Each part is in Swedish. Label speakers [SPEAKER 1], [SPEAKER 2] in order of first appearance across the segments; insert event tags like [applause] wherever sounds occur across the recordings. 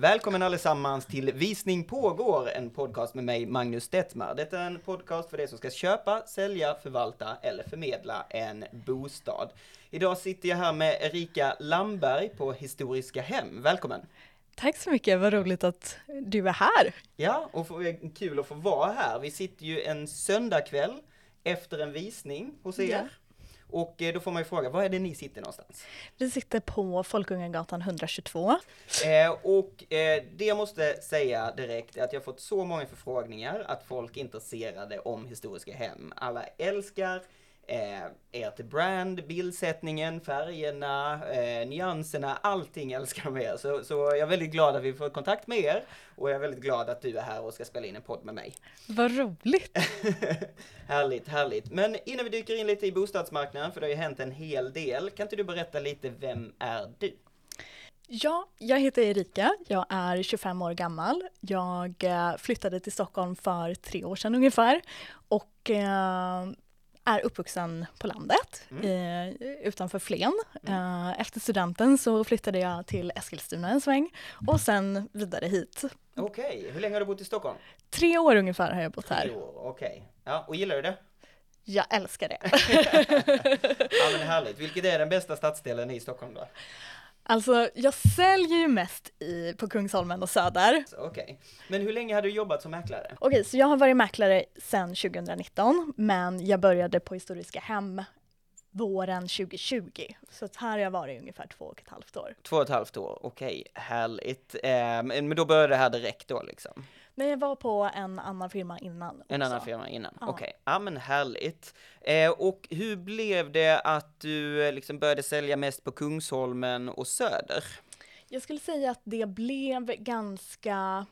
[SPEAKER 1] Välkommen allesammans till Visning pågår, en podcast med mig Magnus Detmar. Detta är en podcast för dig som ska köpa, sälja, förvalta eller förmedla en bostad. Idag sitter jag här med Erika Lamberg på Historiska Hem. Välkommen!
[SPEAKER 2] Tack så mycket, vad roligt att du är här!
[SPEAKER 1] Ja, och kul att få vara här. Vi sitter ju en söndagkväll efter en visning hos er. Ja. Och eh, då får man ju fråga, var är det ni sitter någonstans?
[SPEAKER 2] Vi sitter på Folkungagatan 122.
[SPEAKER 1] Eh, och eh, det jag måste säga direkt är att jag fått så många förfrågningar att folk är intresserade om historiska hem. Alla älskar eh, ert brand, bildsättningen, färgerna, eh, nyanserna, allting älskar de er. Så, så jag är väldigt glad att vi får kontakt med er och jag är väldigt glad att du är här och ska spela in en podd med mig.
[SPEAKER 2] Vad roligt! [laughs]
[SPEAKER 1] härligt, härligt. Men innan vi dyker in lite i bostadsmarknaden, för det har ju hänt en hel del, kan inte du berätta lite, vem är du?
[SPEAKER 2] Ja, jag heter Erika, jag är 25 år gammal. Jag eh, flyttade till Stockholm för tre år sedan ungefär och eh, är uppvuxen på landet mm. eh, utanför Flen. Mm. Eh, efter studenten så flyttade jag till Eskilstuna en sväng och sen vidare hit.
[SPEAKER 1] Okej, okay. hur länge har du bott i Stockholm?
[SPEAKER 2] Tre år ungefär har jag bott här.
[SPEAKER 1] Okej, okay. ja, och gillar du det?
[SPEAKER 2] Jag älskar det. [laughs]
[SPEAKER 1] ja men härligt, vilket är den bästa stadsdelen i Stockholm då?
[SPEAKER 2] Alltså, jag säljer ju mest i, på Kungsholmen och Söder.
[SPEAKER 1] Okej, okay. men hur länge har du jobbat som mäklare?
[SPEAKER 2] Okej, okay, så jag har varit mäklare sedan 2019, men jag började på Historiska Hem våren 2020. Så här har jag varit ungefär två och ett halvt år.
[SPEAKER 1] Två och ett halvt år, okej, okay, härligt. Eh, men då började det här direkt då liksom?
[SPEAKER 2] Nej, jag var på en annan firma innan. Också.
[SPEAKER 1] En annan firma innan, ja. okej. Okay. Ja men härligt. Eh, och hur blev det att du eh, liksom började sälja mest på Kungsholmen och Söder?
[SPEAKER 2] Jag skulle säga att det blev ganska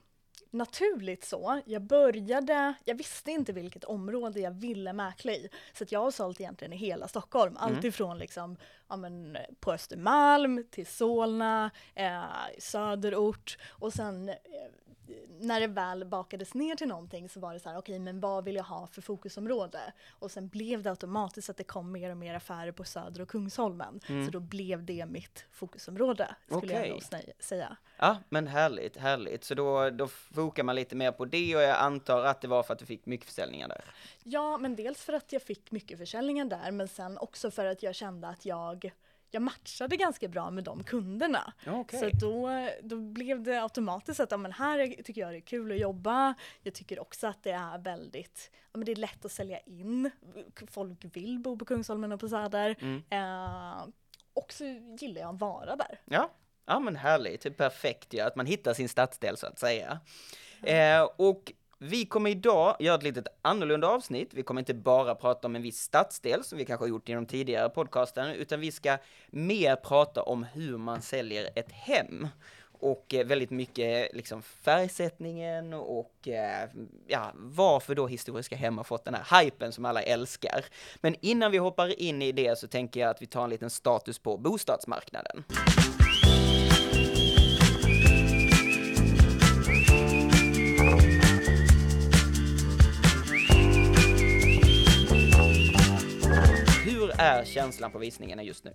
[SPEAKER 2] naturligt så. Jag började, jag visste inte vilket område jag ville mäkla i. Så att jag har sålt egentligen i hela Stockholm. Mm. Alltifrån liksom, ja, men, på Östermalm till Solna, eh, söderort och sen eh, när det väl bakades ner till någonting så var det så här, okej okay, men vad vill jag ha för fokusområde? Och sen blev det automatiskt att det kom mer och mer affärer på Söder och Kungsholmen. Mm. Så då blev det mitt fokusområde, skulle okay. jag nog säga.
[SPEAKER 1] Ja, men härligt, härligt. Så då, då fokar man lite mer på det och jag antar att det var för att du fick mycket försäljningar där?
[SPEAKER 2] Ja, men dels för att jag fick mycket försäljningar där, men sen också för att jag kände att jag jag matchade ganska bra med de kunderna. Okay. Så då, då blev det automatiskt att ja, men här tycker jag det är kul att jobba. Jag tycker också att det är väldigt, ja, men det är lätt att sälja in. Folk vill bo på Kungsholmen och på Söder. Mm. Eh, och så gillar jag att vara där.
[SPEAKER 1] Ja, ja men härligt, perfekt ja, att man hittar sin stadsdel så att säga. Mm. Eh, och vi kommer idag göra ett litet annorlunda avsnitt. Vi kommer inte bara prata om en viss stadsdel som vi kanske har gjort i de tidigare podcasten, utan vi ska mer prata om hur man säljer ett hem. Och eh, väldigt mycket liksom färgsättningen och eh, ja, varför då historiska hem har fått den här hypen som alla älskar. Men innan vi hoppar in i det så tänker jag att vi tar en liten status på bostadsmarknaden. Är känslan på visningarna just nu?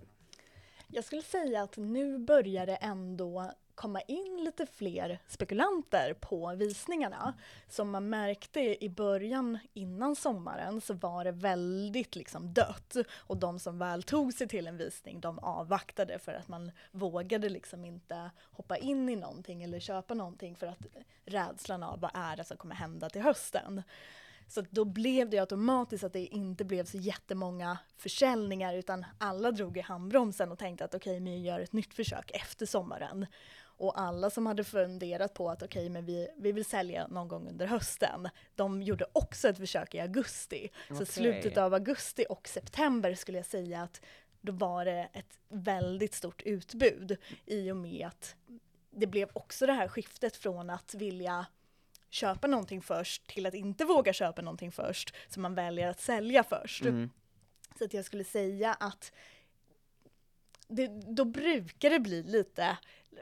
[SPEAKER 2] Jag skulle säga att nu börjar det ändå komma in lite fler spekulanter på visningarna. Som man märkte i början innan sommaren så var det väldigt liksom dött och de som väl tog sig till en visning de avvaktade för att man vågade liksom inte hoppa in i någonting eller köpa någonting för att rädslan av vad är det som kommer hända till hösten. Så då blev det automatiskt att det inte blev så jättemånga försäljningar utan alla drog i handbromsen och tänkte att okej, okay, vi gör ett nytt försök efter sommaren. Och alla som hade funderat på att okej, okay, men vi, vi vill sälja någon gång under hösten, de gjorde också ett försök i augusti. Okay. Så slutet av augusti och september skulle jag säga att då var det ett väldigt stort utbud i och med att det blev också det här skiftet från att vilja köpa någonting först till att inte våga köpa någonting först, så man väljer att sälja först. Mm. Så att jag skulle säga att det, då brukar det bli lite,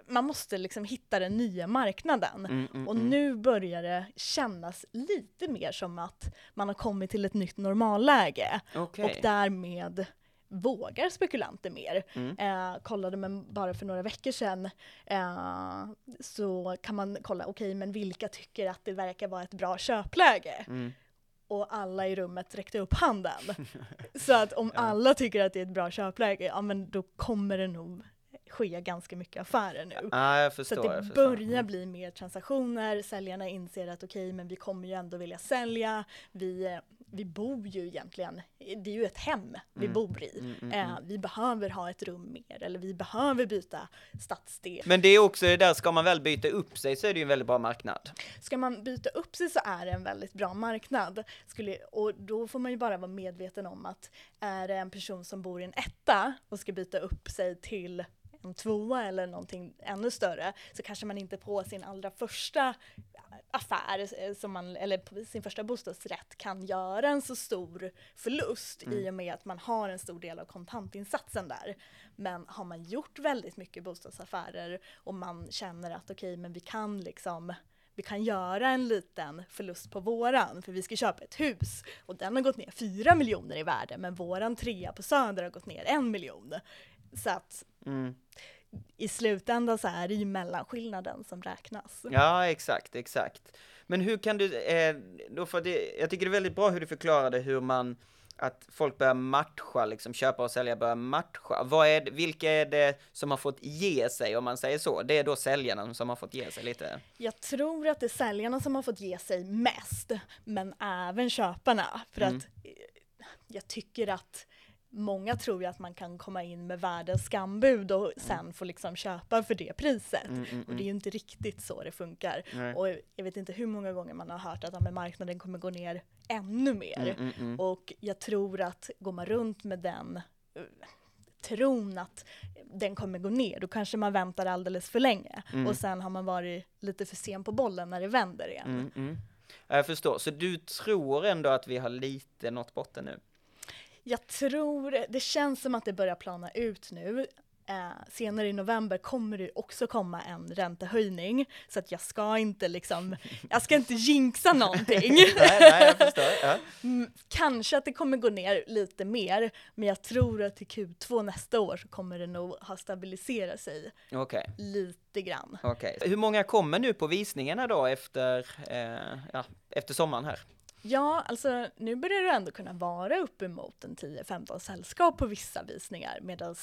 [SPEAKER 2] man måste liksom hitta den nya marknaden. Mm, mm, och mm. nu börjar det kännas lite mer som att man har kommit till ett nytt normalläge. Okay. Och därmed vågar spekulanter mer.
[SPEAKER 1] Mm.
[SPEAKER 2] Eh, kollade man bara för några veckor sedan eh, så kan man kolla, okej okay, men vilka tycker att det verkar vara ett bra köpläge?
[SPEAKER 1] Mm.
[SPEAKER 2] Och alla i rummet räckte upp handen. [laughs] så att om alla tycker att det är ett bra köpläge, ja men då kommer det nog ske ganska mycket affärer nu.
[SPEAKER 1] Ja, jag
[SPEAKER 2] Så
[SPEAKER 1] förstår. jag
[SPEAKER 2] det börjar
[SPEAKER 1] Mm.
[SPEAKER 2] bli mer transaktioner, säljarna inser att okej, men vi kommer ju ändå vilja sälja, vi, eh, vi bor ju egentligen, det är ju ett hem vi
[SPEAKER 1] Mm.
[SPEAKER 2] bor i.
[SPEAKER 1] Mm, mm,
[SPEAKER 2] Eh,
[SPEAKER 1] mm.
[SPEAKER 2] vi behöver ha ett rum mer, eller vi behöver byta stadsdel.
[SPEAKER 1] Men det är också det där, ska man väl byta upp sig så är det ju en väldigt bra marknad.
[SPEAKER 2] Ska man byta upp sig så är det en väldigt bra marknad. Skulle, och då får man ju bara vara medveten om att är det en person som bor i en etta och ska byta upp sig till en tvåa eller någonting ännu större så kanske man inte på sin allra första affär, eh, som man, eller sin första bostadsrätt kan göra en så stor förlust
[SPEAKER 1] Mm.
[SPEAKER 2] i och med att man har en stor del av kontantinsatsen där. Men har man gjort väldigt mycket bostadsaffärer och man känner att okej, men vi kan liksom vi kan göra en liten förlust på våran för vi ska köpa ett hus och den har gått ner 4 miljoner i värde men våran trea på Söder har gått ner en miljon. Så att
[SPEAKER 1] Mm.
[SPEAKER 2] i slutändan så är det ju mellanskillnaden som räknas.
[SPEAKER 1] Ja, exakt, exakt. Men hur kan du, eh, då för det, jag tycker det är väldigt bra hur du förklarade hur man, att folk börjar matcha, liksom köpa och sälja börjar matcha. Vad är det, vilka är det som har fått ge sig, om man säger så? Det är då säljarna som har fått ge sig lite?
[SPEAKER 2] Jag tror att det är säljarna som har fått ge sig mest, men även köparna. För
[SPEAKER 1] Mm.
[SPEAKER 2] att eh, jag tycker att många tror ju att man kan komma in med världens skambud och sen få liksom köpa för det priset.
[SPEAKER 1] Mm, mm,
[SPEAKER 2] Och det är ju inte riktigt så det funkar.
[SPEAKER 1] Nej.
[SPEAKER 2] Och jag vet inte hur många gånger man har hört att ja, men marknaden kommer gå ner ännu mer.
[SPEAKER 1] Mm, mm, mm.
[SPEAKER 2] Och jag tror att går man runt med den eh, tron att den kommer gå ner, då kanske man väntar alldeles för länge.
[SPEAKER 1] Mm.
[SPEAKER 2] Och sen har man varit lite för sen på bollen när det vänder igen.
[SPEAKER 1] Mm, mm. Ja, Jag förstår, så du tror ändå att vi har lite nått botten nu?
[SPEAKER 2] Jag tror, det känns som att det börjar plana ut nu. Eh, senare i november kommer det också komma en räntehöjning, så att jag ska inte liksom, jag ska inte jinxa någonting. [laughs]
[SPEAKER 1] nej, nej, jag förstår. Ja.
[SPEAKER 2] Mm, Kanske att det kommer gå ner lite mer, men jag tror att till Q2 nästa år så kommer det nog ha stabiliserat sig
[SPEAKER 1] Okej,
[SPEAKER 2] lite grann.
[SPEAKER 1] okej. Hur många kommer nu på visningarna då efter, eh, ja, efter sommaren här?
[SPEAKER 2] Ja, alltså nu börjar det ändå kunna vara uppemot en 10-15 sällskap på vissa visningar, medan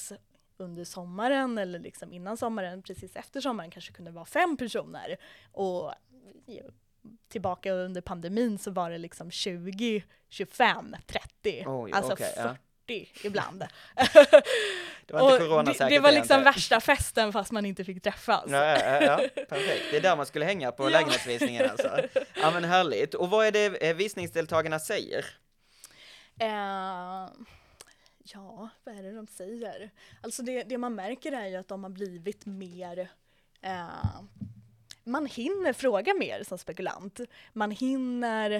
[SPEAKER 2] under sommaren eller liksom innan sommaren, precis efter sommaren kanske kunde vara fem personer. Och tillbaka under pandemin så var det liksom 20, 25, 30,
[SPEAKER 1] Oj,
[SPEAKER 2] alltså
[SPEAKER 1] okej, ja.
[SPEAKER 2] 40 ibland. [laughs]
[SPEAKER 1] Det var inte coronasäkert
[SPEAKER 2] det, det var liksom värsta festen fast man inte fick träffas.
[SPEAKER 1] Ja, ja, ja, perfekt. Det är där man skulle hänga på
[SPEAKER 2] Ja.
[SPEAKER 1] lägenhetsvisningen alltså. Ja men härligt. Och vad är det eh, visningsdeltagarna säger?
[SPEAKER 2] Eh, ja, vad är det de säger? Alltså det, det man märker är ju att de har blivit mer eh, man hinner fråga mer som spekulant. Man hinner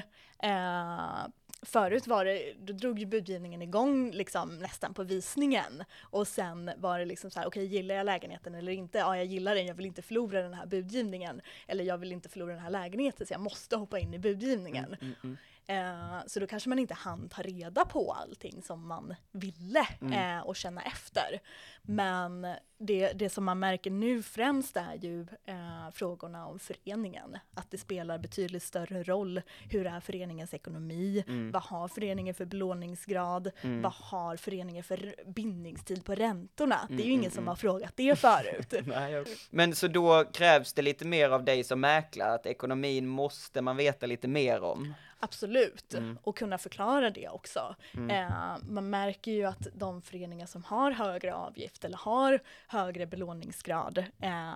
[SPEAKER 2] eh, Förut var det, då drog ju budgivningen igång liksom nästan på visningen och sen var det liksom så här, okej gillar jag lägenheten eller inte? Ja, jag gillar den, jag vill inte förlora den här budgivningen. Eller jag vill inte förlora den här lägenheten så jag måste hoppa in i budgivningen.
[SPEAKER 1] Mm, mm. mm.
[SPEAKER 2] Eh, så då kanske man inte hann ta reda på allting som man ville
[SPEAKER 1] Mm.
[SPEAKER 2] eh, och känna efter. Men det, det som man märker nu främst är ju eh, frågorna om föreningen. Att det spelar betydligt större roll. Hur är föreningens ekonomi?
[SPEAKER 1] Mm.
[SPEAKER 2] Vad har föreningen för belåningsgrad?
[SPEAKER 1] Mm.
[SPEAKER 2] Vad har föreningen för bindningstid på räntorna? det är ju
[SPEAKER 1] Mm,
[SPEAKER 2] ingen
[SPEAKER 1] mm,
[SPEAKER 2] som
[SPEAKER 1] mm.
[SPEAKER 2] har frågat det förut. [laughs]
[SPEAKER 1] Nej, jag- Men så då krävs det lite mer av dig som mäklare, att ekonomin måste man veta lite mer om?
[SPEAKER 2] Absolut,
[SPEAKER 1] Mm.
[SPEAKER 2] och kunna förklara det också. Eh, man märker ju att de föreningar som har högre avgift eller har högre belåningsgrad, eh,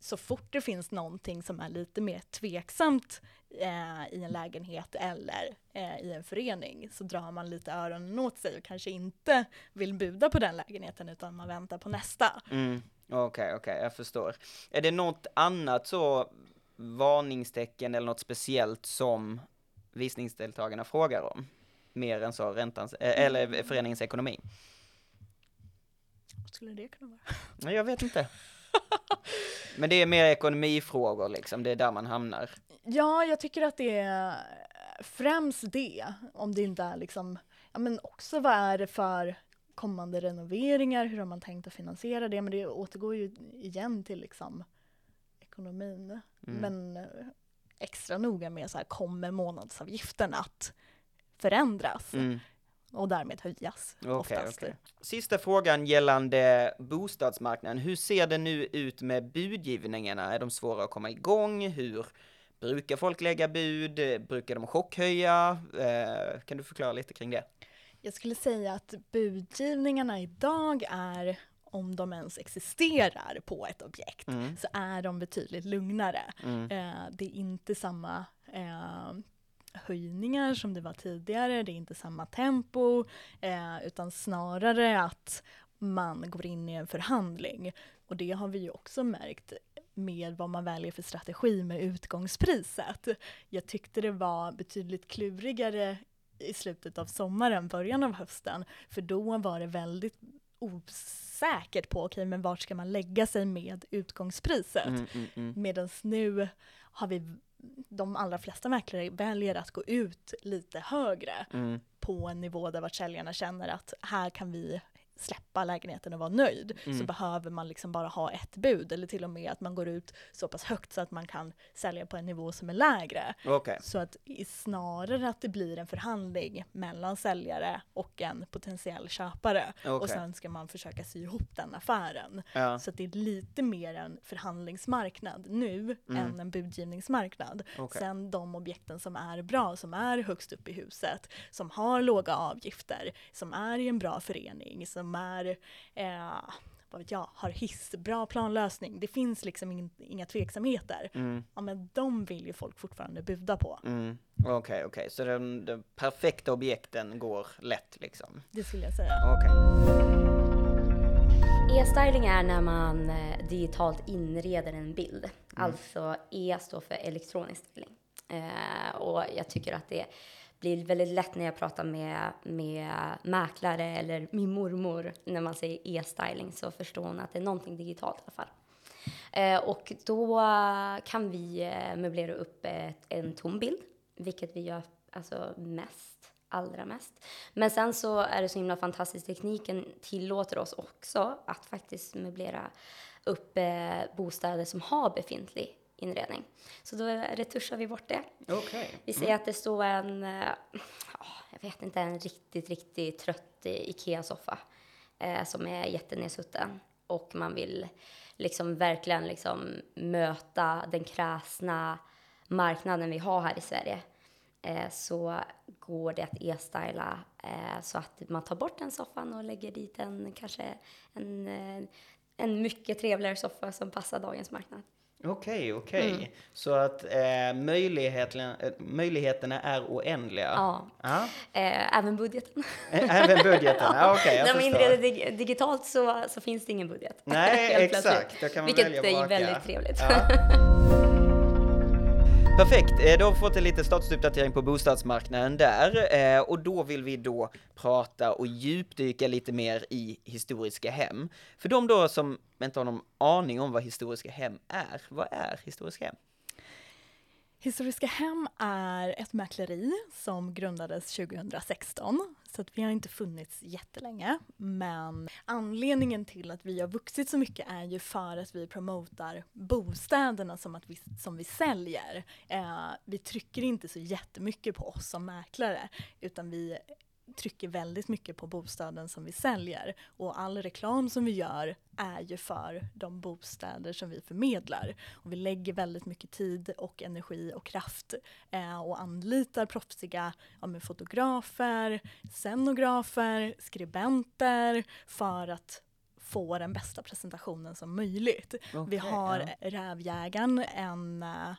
[SPEAKER 2] så fort det finns någonting som är lite mer tveksamt eh, i en lägenhet eller eh, i en förening så drar man lite öronen åt sig och kanske inte vill buda på den lägenheten utan man väntar på nästa.
[SPEAKER 1] Mm. Okej, okej, jag förstår. Är det något annat så varningstecken eller något speciellt som visningsdeltagarna frågar om? Mer än så räntans, eh, eller föreningens ekonomi?
[SPEAKER 2] Vad skulle det kunna vara?
[SPEAKER 1] Nej, jag vet inte. [laughs] Men det är mer ekonomifrågor liksom, det är där man hamnar.
[SPEAKER 2] Ja, jag tycker att det är främst det, om det inte är liksom, ja men också vad är det för kommande renoveringar, hur har man tänkt att finansiera det? Men det återgår ju igen till liksom ekonomin.
[SPEAKER 1] Mm.
[SPEAKER 2] Men eh, extra noga med så här, kommer månadsavgiften att förändras
[SPEAKER 1] Mm.
[SPEAKER 2] och därmed höjas oftast?
[SPEAKER 1] okej. Sista frågan gällande bostadsmarknaden. Hur ser det nu ut med budgivningarna? Är de svåra att komma igång? Hur brukar folk lägga bud? Brukar de chockhöja? Eh, kan du förklara lite kring det?
[SPEAKER 2] Jag skulle säga att budgivningarna idag är, om de ens existerar på ett objekt,
[SPEAKER 1] Mm.
[SPEAKER 2] så är de betydligt lugnare.
[SPEAKER 1] Mm.
[SPEAKER 2] Eh, det är inte samma eh, höjningar som det var tidigare, det är inte samma tempo, eh, utan snarare att man går in i en förhandling. Och det har vi ju också märkt med vad man väljer för strategi med utgångspriset. Jag tyckte det var betydligt klurigare i slutet av sommaren, början av hösten, för då var det väldigt osäkert på, okej men vart ska man lägga sig med utgångspriset?
[SPEAKER 1] Mm, mm, mm.
[SPEAKER 2] Medan nu har vi, de allra flesta mäklare väljer att gå ut lite högre
[SPEAKER 1] Mm.
[SPEAKER 2] på en nivå där vart säljarna känner att här kan vi släppa lägenheten och vara nöjd. Så
[SPEAKER 1] Mm.
[SPEAKER 2] behöver man liksom bara ha ett bud eller till och med att man går ut så pass högt så att man kan sälja på en nivå som är lägre.
[SPEAKER 1] Okej.
[SPEAKER 2] Så att snarare att det blir en förhandling mellan säljare och en potentiell köpare. Och
[SPEAKER 1] Okej.
[SPEAKER 2] sen ska man försöka sy ihop den affären.
[SPEAKER 1] Ja.
[SPEAKER 2] Så att det är lite mer en förhandlingsmarknad nu
[SPEAKER 1] Mm.
[SPEAKER 2] än en budgivningsmarknad.
[SPEAKER 1] Okej.
[SPEAKER 2] Sen de objekten som är bra, som är högst upp i huset, som har låga avgifter, som är i en bra förening, som är, eh, vad vet jag, har hiss, bra planlösning. Det finns liksom in, inga tveksamheter.
[SPEAKER 1] Mm.
[SPEAKER 2] Ja men de vill ju folk fortfarande buda på.
[SPEAKER 1] Mm. Okej, okej. Så de, de perfekta objekten går lätt liksom?
[SPEAKER 2] Det skulle jag säga.
[SPEAKER 1] Okej.
[SPEAKER 3] E-styling är när man eh, digitalt inreder en bild. Alltså E står för elektronisk styling. Eh, och jag tycker att det blir väldigt lätt när jag pratar med, med mäklare eller min mormor när man säger e-styling så förstår hon att det är någonting digitalt i alla fall. Eh, och då kan vi eh, möblera upp ett, en tom bild, vilket vi gör alltså mest, allra mest. Men sen så är det så himla fantastiskt, tekniken tillåter oss också att faktiskt möblera upp eh, bostäder som har befintlig inredning. Så då retuschar vi bort det.
[SPEAKER 1] Okej.
[SPEAKER 3] Vi säger att det står en, eh, ja, jag vet inte, en riktigt, riktigt trött Ikea-soffa eh, som är jättenersutten och man vill liksom verkligen liksom möta den kräsna marknaden vi har här i Sverige eh, så går det att e-styla eh, så att man tar bort den soffan och lägger dit en kanske en, en mycket trevligare soffa som passar dagens marknad.
[SPEAKER 1] Okej, okej.
[SPEAKER 3] Mm.
[SPEAKER 1] Så att eh, möjligheterna, eh, möjligheterna är oändliga?
[SPEAKER 3] Ja,
[SPEAKER 1] Ja.
[SPEAKER 3] eh, även budgeten.
[SPEAKER 1] Även budgeten? Ja, okej, jag [laughs]
[SPEAKER 3] När man inreder dig- digitalt så, så finns det ingen budget.
[SPEAKER 1] Nej, [laughs] exakt. Då kan man
[SPEAKER 3] Vilket
[SPEAKER 1] välja
[SPEAKER 3] är väldigt trevligt.
[SPEAKER 1] Ja. [laughs] Perfekt, eh, då har vi fått en liten statusuppdatering på bostadsmarknaden där eh, och då vill vi då prata och djupdyka lite mer i historiska hem. För de då som inte har någon aning om vad historiska hem är, vad är historiska hem?
[SPEAKER 2] Historiska Hem är ett mäkleri som grundades 2016, så att vi har inte funnits jättelänge. Men anledningen till att vi har vuxit så mycket är ju för att vi promotar bostäderna som, att vi, som vi säljer. Eh, vi trycker inte så jättemycket på oss som mäklare, utan vi trycker väldigt mycket på bostaden som vi säljer. Och all reklam som vi gör är ju för de bostäder som vi förmedlar. Och vi lägger väldigt mycket tid och energi och kraft eh, och anlitar proffsiga ja, fotografer, scenografer, skribenter för att få den bästa presentationen som möjligt. vi
[SPEAKER 1] Okej,
[SPEAKER 2] har
[SPEAKER 1] ja.
[SPEAKER 2] Rävjägaren, en eh,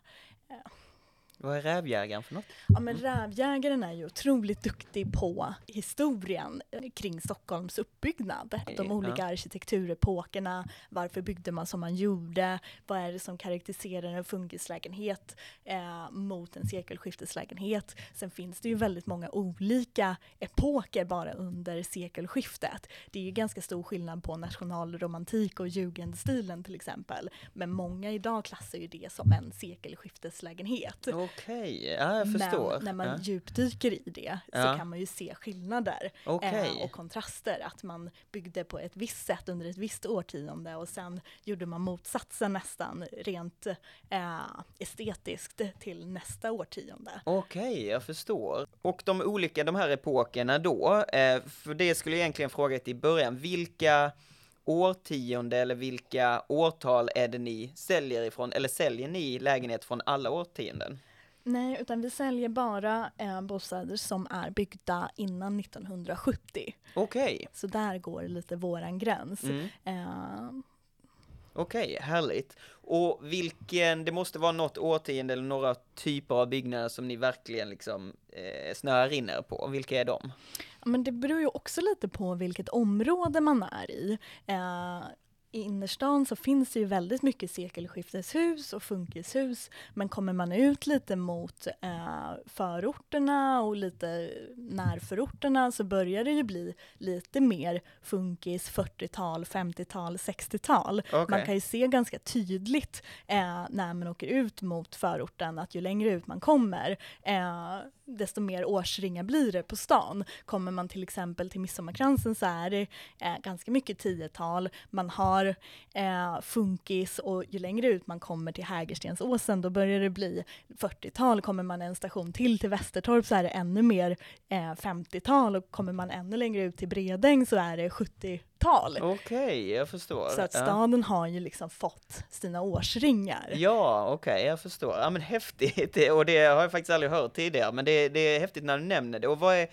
[SPEAKER 1] Vad är rävjägaren för något?
[SPEAKER 2] Ja men Rävjägaren är ju otroligt duktig på historien kring Stockholms uppbyggnad. De
[SPEAKER 1] Ja.
[SPEAKER 2] olika arkitekturepokerna, varför byggde man som man gjorde, vad är det som karaktäriserar en funkislägenhet eh, mot en sekelskifteslägenhet. Sen finns det ju väldigt många olika epoker bara under sekelskiftet. Det är ju ganska stor skillnad på nationalromantik och jugendstilen till exempel. Men många idag klassar ju det som en sekelskifteslägenhet.
[SPEAKER 1] Okej, ja jag förstår.
[SPEAKER 2] Men när man
[SPEAKER 1] ja.
[SPEAKER 2] djupdyker i det så
[SPEAKER 1] Ja.
[SPEAKER 2] kan man ju se skillnader eh, och kontraster. Att man byggde på ett visst sätt under ett visst årtionde och sen gjorde man motsatsen nästan rent eh, estetiskt till nästa årtionde.
[SPEAKER 1] Okej, jag förstår. Och de olika, de här epokerna då, eh, för det skulle jag egentligen frågat i början, vilka årtionde eller vilka årtal är det ni säljer ifrån, eller säljer ni lägenhet från alla årtionden?
[SPEAKER 2] Nej, utan vi säljer bara eh, bostäder som är byggda innan 1970.
[SPEAKER 1] Okej,
[SPEAKER 2] Så där går lite våran gräns.
[SPEAKER 1] mm.
[SPEAKER 2] Eh,
[SPEAKER 1] okej, härligt. Och vilken, det måste vara något årtionde eller några typer av byggnader som ni verkligen liksom eh, snöar in er på, vilka är de?
[SPEAKER 2] Men det beror ju också lite på vilket område man är i. Eh, I innerstan så finns det ju väldigt mycket sekelskifteshus och funkishus. Men kommer man ut lite mot eh, förorterna och lite närförorterna så börjar det ju bli lite mer funkis 40-tal, 50-tal, 60-tal.
[SPEAKER 1] Okej.
[SPEAKER 2] Man kan ju se ganska tydligt eh, när man åker ut mot förorten att ju längre ut man kommer eh, desto mer årsringar blir det på stan. Kommer man till exempel till Midsommarkransen så är det eh, ganska mycket 10-tal. Man har eh, funkis och ju längre ut man kommer till Hägerstensåsen då börjar det bli 40-tal. Kommer man en station till till Västertorp så är det ännu mer eh, 50-tal och kommer man ännu längre ut till Bredäng så är det 70-tal.
[SPEAKER 1] Okej, jag förstår.
[SPEAKER 2] Så att
[SPEAKER 1] Ja.
[SPEAKER 2] staden har ju liksom fått sina årsringar.
[SPEAKER 1] Ja, okej, jag förstår. Ja men häftigt, [laughs] och det har jag faktiskt aldrig hört tidigare, men det, det är häftigt när du nämner det. Och vad är,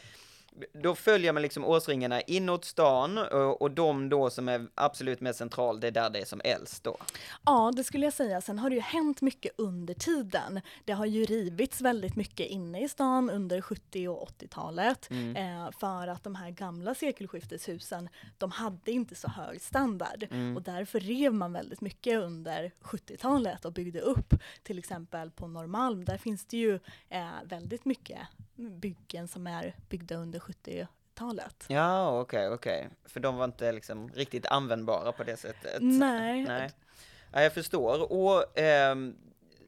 [SPEAKER 1] då följer man liksom årsringarna inåt stan, och, och de då som är absolut mest central, det är där det är som äldst då.
[SPEAKER 2] Ja, det skulle jag säga. Sen har det ju hänt mycket under tiden. Det har ju rivits väldigt mycket inne i stan under 70 och 80-talet.
[SPEAKER 1] Mm.
[SPEAKER 2] Eh, för att de här gamla sekelskifteshusen, de hade inte så hög standard.
[SPEAKER 1] Mm.
[SPEAKER 2] Och därför rev man väldigt mycket under 70-talet och byggde upp. Till exempel på Norrmalm, där finns det ju eh, väldigt mycket byggen som är byggda under 70-talet.
[SPEAKER 1] Ja, okej, okej. För de var inte liksom riktigt användbara på det sättet.
[SPEAKER 2] Nej,
[SPEAKER 1] Nej. Ja, jag förstår. Och ehm,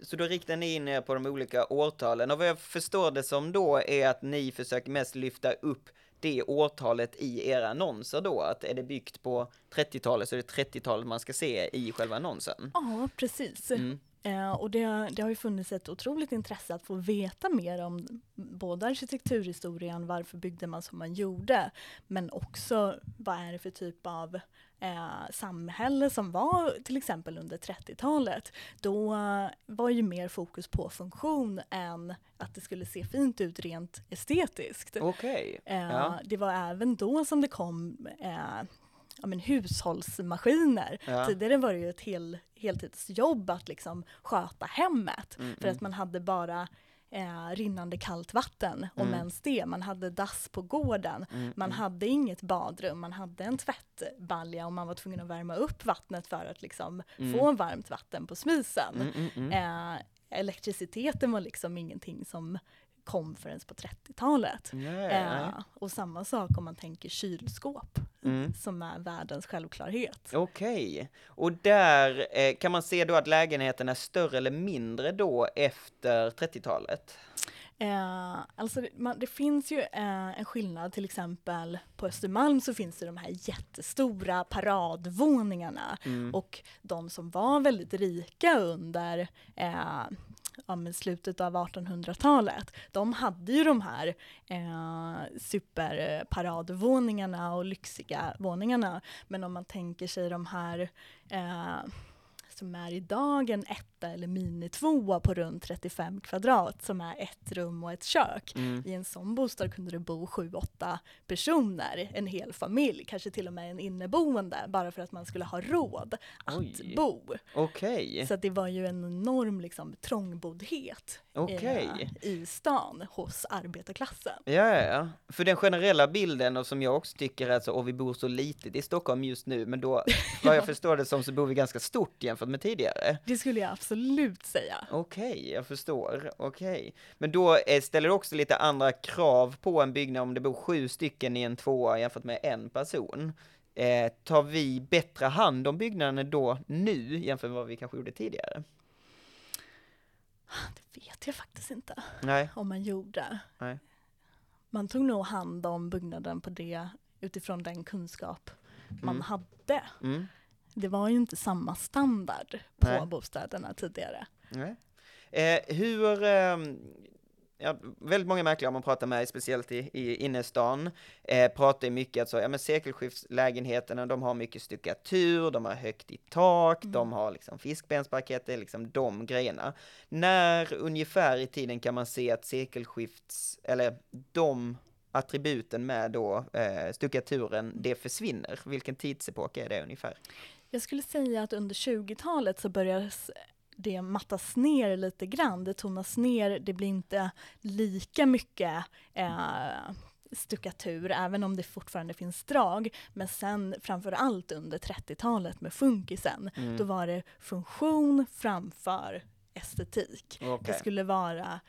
[SPEAKER 1] så då riktar ni in er på de olika årtalen. Och vad jag förstår det som då är att ni försöker mest lyfta upp det årtalet i era annonser då? Att är det byggt på 30-talet så är det 30-talet man ska se i själva annonsen?
[SPEAKER 2] Ja, precis.
[SPEAKER 1] Mm.
[SPEAKER 2] Eh, och det, det har ju funnits ett otroligt intresse att få veta mer om både arkitekturhistorien, varför byggde man som man gjorde, men också vad är det för typ av eh, samhälle som var till exempel under 30-talet. Då var ju mer fokus på funktion än att det skulle se fint ut rent estetiskt.
[SPEAKER 1] Okej.
[SPEAKER 2] Eh,
[SPEAKER 1] Ja.
[SPEAKER 2] Det var även då som det kom eh, ja, men hushållsmaskiner.
[SPEAKER 1] Ja.
[SPEAKER 2] Tidigare var det ju ett hel, heltidsjobb att liksom sköta hemmet.
[SPEAKER 1] Mm,
[SPEAKER 2] För att man hade bara eh, rinnande kallt vatten, om
[SPEAKER 1] Mm.
[SPEAKER 2] ens det. Man hade dass på gården.
[SPEAKER 1] Mm,
[SPEAKER 2] Man
[SPEAKER 1] mm.
[SPEAKER 2] hade inget badrum, man hade en tvättbalja och man var tvungen att värma upp vattnet för att liksom
[SPEAKER 1] Mm.
[SPEAKER 2] få varmt vatten på spisen.
[SPEAKER 1] Mm, mm, mm.
[SPEAKER 2] Eh, elektriciteten var liksom ingenting som kom förrän på 30-talet.
[SPEAKER 1] Nej,
[SPEAKER 2] Eh, och samma sak om man tänker kylskåp,
[SPEAKER 1] Mm.
[SPEAKER 2] som är världens självklarhet.
[SPEAKER 1] Okej, och där eh, kan man se då att lägenheten är större eller mindre då efter 30-talet?
[SPEAKER 2] Eh, alltså det, man, det finns ju eh, en skillnad, till exempel på Östermalm så finns det de här jättestora paradvåningarna.
[SPEAKER 1] Mm.
[SPEAKER 2] Och de som var väldigt rika under eh, ja, men slutet av 1800-talet, de hade ju de här eh, superparadvåningarna och lyxiga våningarna. Men om man tänker sig de här eh, som är idag en etta eller minitvåa på runt 35 kvadrat som är ett rum och ett kök.
[SPEAKER 1] Mm.
[SPEAKER 2] I en sån bostad kunde det bo sju, åtta personer, en hel familj, kanske till och med en inneboende, bara för att man skulle ha råd att
[SPEAKER 1] Oj.
[SPEAKER 2] bo.
[SPEAKER 1] Okej,
[SPEAKER 2] Så det var ju en enorm liksom, trångboddhet eh, i stan hos arbetarklassen.
[SPEAKER 1] Ja, ja, ja. För den generella bilden och som jag också tycker är så, och vi bor så litet i Stockholm just nu, men då, [laughs] vad jag förstår det som så bor vi ganska stort jämfört med tidigare.
[SPEAKER 2] Det skulle jag absolut säga.
[SPEAKER 1] Okej, jag förstår. Okej. Men då eh, ställer det också lite andra krav på en byggnad om det bor sju stycken i en tvåa jämfört med en person. Eh, tar vi bättre hand om byggnaden då nu jämfört med vad vi kanske gjorde tidigare?
[SPEAKER 2] Det vet jag faktiskt inte
[SPEAKER 1] Nej.
[SPEAKER 2] om man gjorde.
[SPEAKER 1] Nej.
[SPEAKER 2] Man tog nog hand om byggnaden på det utifrån den kunskap man
[SPEAKER 1] Mm.
[SPEAKER 2] hade.
[SPEAKER 1] Mm.
[SPEAKER 2] Det var ju inte samma standard på
[SPEAKER 1] Nej.
[SPEAKER 2] bostäderna tidigare.
[SPEAKER 1] Nej. Eh, hur, ehm, ja, väldigt många mäklare man pratar med, speciellt i, i innerstan, eh, pratar ju mycket att så, ja men sekelskiftslägenheterna, de har mycket stuckatur, de har högt i tak,
[SPEAKER 2] Mm.
[SPEAKER 1] de har liksom fiskbensparkett, det är liksom de grejerna. När ungefär i tiden kan man se att sekelskifts, eller de attributen med då eh, stuckaturen, det försvinner? Vilken tidsepok är det ungefär?
[SPEAKER 2] Jag skulle säga att under 20-talet så börjar det mattas ner lite grann. Det tonas ner, det blir inte lika mycket eh, stuckatur, även om det fortfarande finns drag. Men sen framför allt under 30-talet med funkisen,
[SPEAKER 1] Mm.
[SPEAKER 2] då var det funktion framför estetik.
[SPEAKER 1] Okej.
[SPEAKER 2] Det skulle vara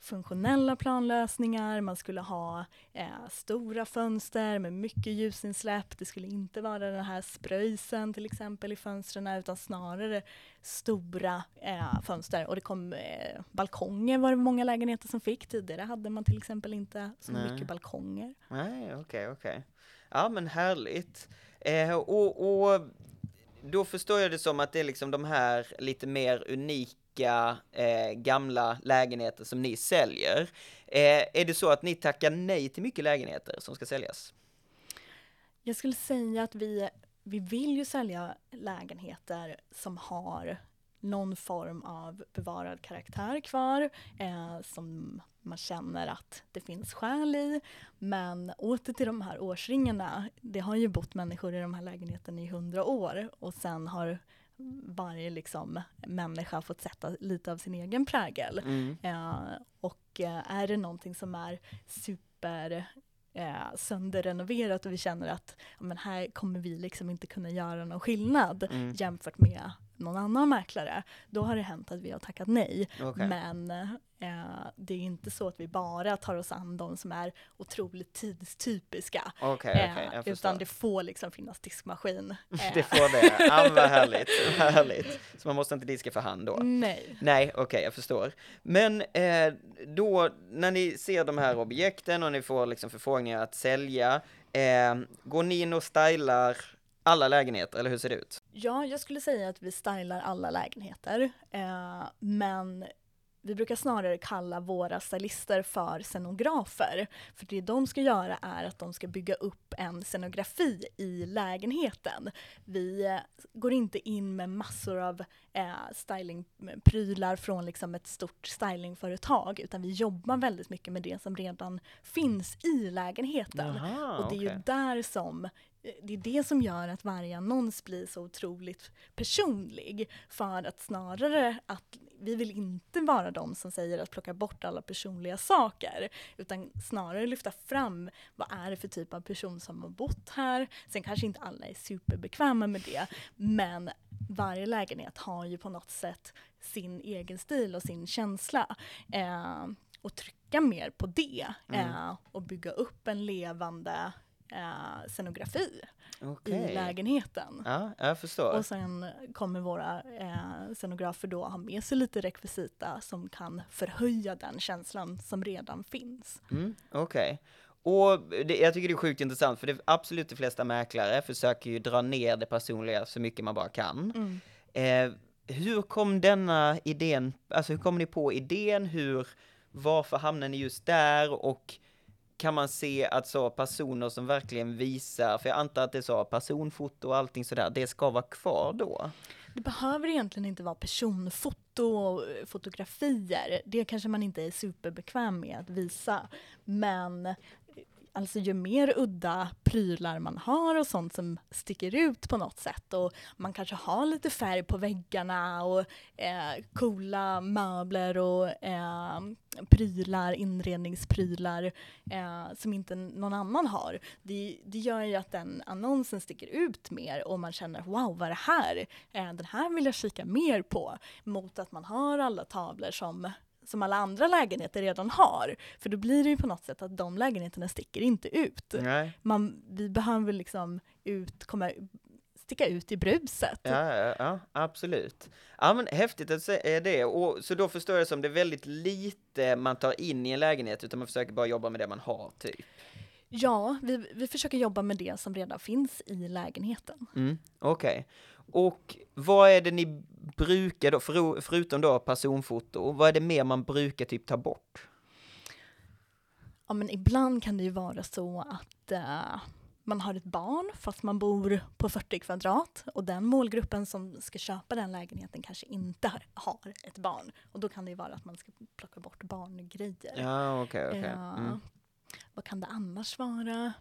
[SPEAKER 2] funktionella planlösningar, man skulle ha eh, stora fönster med mycket ljusinsläpp. Det skulle inte vara den här spröjsen till exempel i fönstren utan snarare stora eh, fönster. Och det kom eh, balkonger var det många lägenheter som fick. Tidigare hade man till exempel inte så
[SPEAKER 1] Nej.
[SPEAKER 2] mycket balkonger.
[SPEAKER 1] Nej, okej, okej. Ja, men härligt. Eh, och, och då förstår jag det som att det är liksom de här lite mer unika eh, gamla lägenheter som ni säljer. Eh, är det så att ni tackar nej till mycket lägenheter som ska säljas?
[SPEAKER 2] Jag skulle säga att vi, vi vill ju sälja lägenheter som har någon form av bevarad karaktär kvar, eh, som man känner att det finns skäl i. Men åter till de här årsringarna, det har ju bott människor i de här lägenheterna i hundra år och sen har varje liksom människa fått sätta lite av sin egen prägel.
[SPEAKER 1] Mm.
[SPEAKER 2] Eh, och eh, är det någonting som är super eh, sönderrenoverat och vi känner att men här kommer vi liksom inte kunna göra någon skillnad
[SPEAKER 1] Mm.
[SPEAKER 2] jämfört med någon annan mäklare, då har det hänt att vi har tackat nej.
[SPEAKER 1] Okej.
[SPEAKER 2] Men det är inte så att vi bara tar oss an de som är otroligt tidstypiska.
[SPEAKER 1] Okej,
[SPEAKER 2] eh,
[SPEAKER 1] förstår.
[SPEAKER 2] utan det får liksom finnas diskmaskin. [laughs] Eh,
[SPEAKER 1] Det får det. Ja, vad härligt, vad härligt. Så man måste inte diska för hand då?
[SPEAKER 2] Nej.
[SPEAKER 1] Nej, okej, jag förstår. Men eh, då, när ni ser de här objekten och ni får liksom förfrågningar att sälja, eh, går ni in och stylar alla lägenheter, eller hur ser det ut?
[SPEAKER 2] Ja, jag skulle säga att vi stylar alla lägenheter, eh, men vi brukar snarare kalla våra stylister för scenografer. För det de ska göra är att de ska bygga upp en scenografi i lägenheten. Vi eh, går inte in med massor av eh, stylingprylar från liksom ett stort stylingföretag, utan vi jobbar väldigt mycket med det som redan finns i lägenheten.
[SPEAKER 1] Jaha,
[SPEAKER 2] Och det är ju
[SPEAKER 1] okej.
[SPEAKER 2] där som det är det som gör att varje annons blir så otroligt personlig. För att snarare att vi vill inte vara de som säger att plocka bort alla personliga saker. Utan snarare lyfta fram vad är det för typ av person som har bott här. Sen kanske inte alla är superbekväma med det. Men varje lägenhet har ju på något sätt sin egen stil och sin känsla. Eh, och trycka mer på det. Eh, och bygga upp en levande eh, scenografi
[SPEAKER 1] Okej.
[SPEAKER 2] i lägenheten.
[SPEAKER 1] Ja, jag förstår.
[SPEAKER 2] Och sen kommer våra eh, scenografer då ha med sig lite rekvisita som kan förhöja den känslan som redan finns.
[SPEAKER 1] Mm, Okej. Och det, jag tycker det är sjukt intressant, för det absolut de flesta mäklare försöker ju dra ner det personliga så mycket man bara kan.
[SPEAKER 2] Mm.
[SPEAKER 1] Eh, hur kom denna idén, alltså hur kom ni på idén, hur, varför hamnade ni just där och kan man se att så personer som verkligen visar, för jag antar att det är så personfoto och allting sådär, det ska vara kvar då?
[SPEAKER 2] Det behöver egentligen inte vara personfoto och fotografier. Det kanske man inte är superbekväm med att visa. Men alltså ju mer udda prylar man har och sånt som sticker ut på något sätt och man kanske har lite färg på väggarna och eh, coola möbler och eh, prylar, inredningsprylar eh, som inte någon annan har. Det, det gör ju att den annonsen sticker ut mer och man känner wow, vad är det här? Eh, den här vill jag kika mer på. Mot att man har alla tavlor som som alla andra lägenheter redan har. För då blir det ju på något sätt att de lägenheterna sticker inte ut.
[SPEAKER 1] Nej.
[SPEAKER 2] Man, vi behöver liksom ut, komma, sticka ut i bruset.
[SPEAKER 1] Ja, ja, ja, absolut. Ja, men häftigt att se det. Och, så då förstår jag som det är väldigt lite man tar in i en lägenhet, utan man försöker bara jobba med det man har, typ.
[SPEAKER 2] Ja, vi, vi försöker jobba med det som redan finns i lägenheten.
[SPEAKER 1] Mm, Okej. Och vad är det ni brukar då, för, förutom då personfoto, vad är det mer man brukar typ ta bort?
[SPEAKER 2] Ja, men ibland kan det ju vara så att eh, man har ett barn fast man bor på 40 kvadrat och den målgruppen som ska köpa den lägenheten kanske inte har, ett barn. Och då kan det ju vara att man ska plocka bort barngrejer.
[SPEAKER 1] Ja, okej, okej.
[SPEAKER 2] Ja.
[SPEAKER 1] Mm.
[SPEAKER 2] Vad kan det annars vara?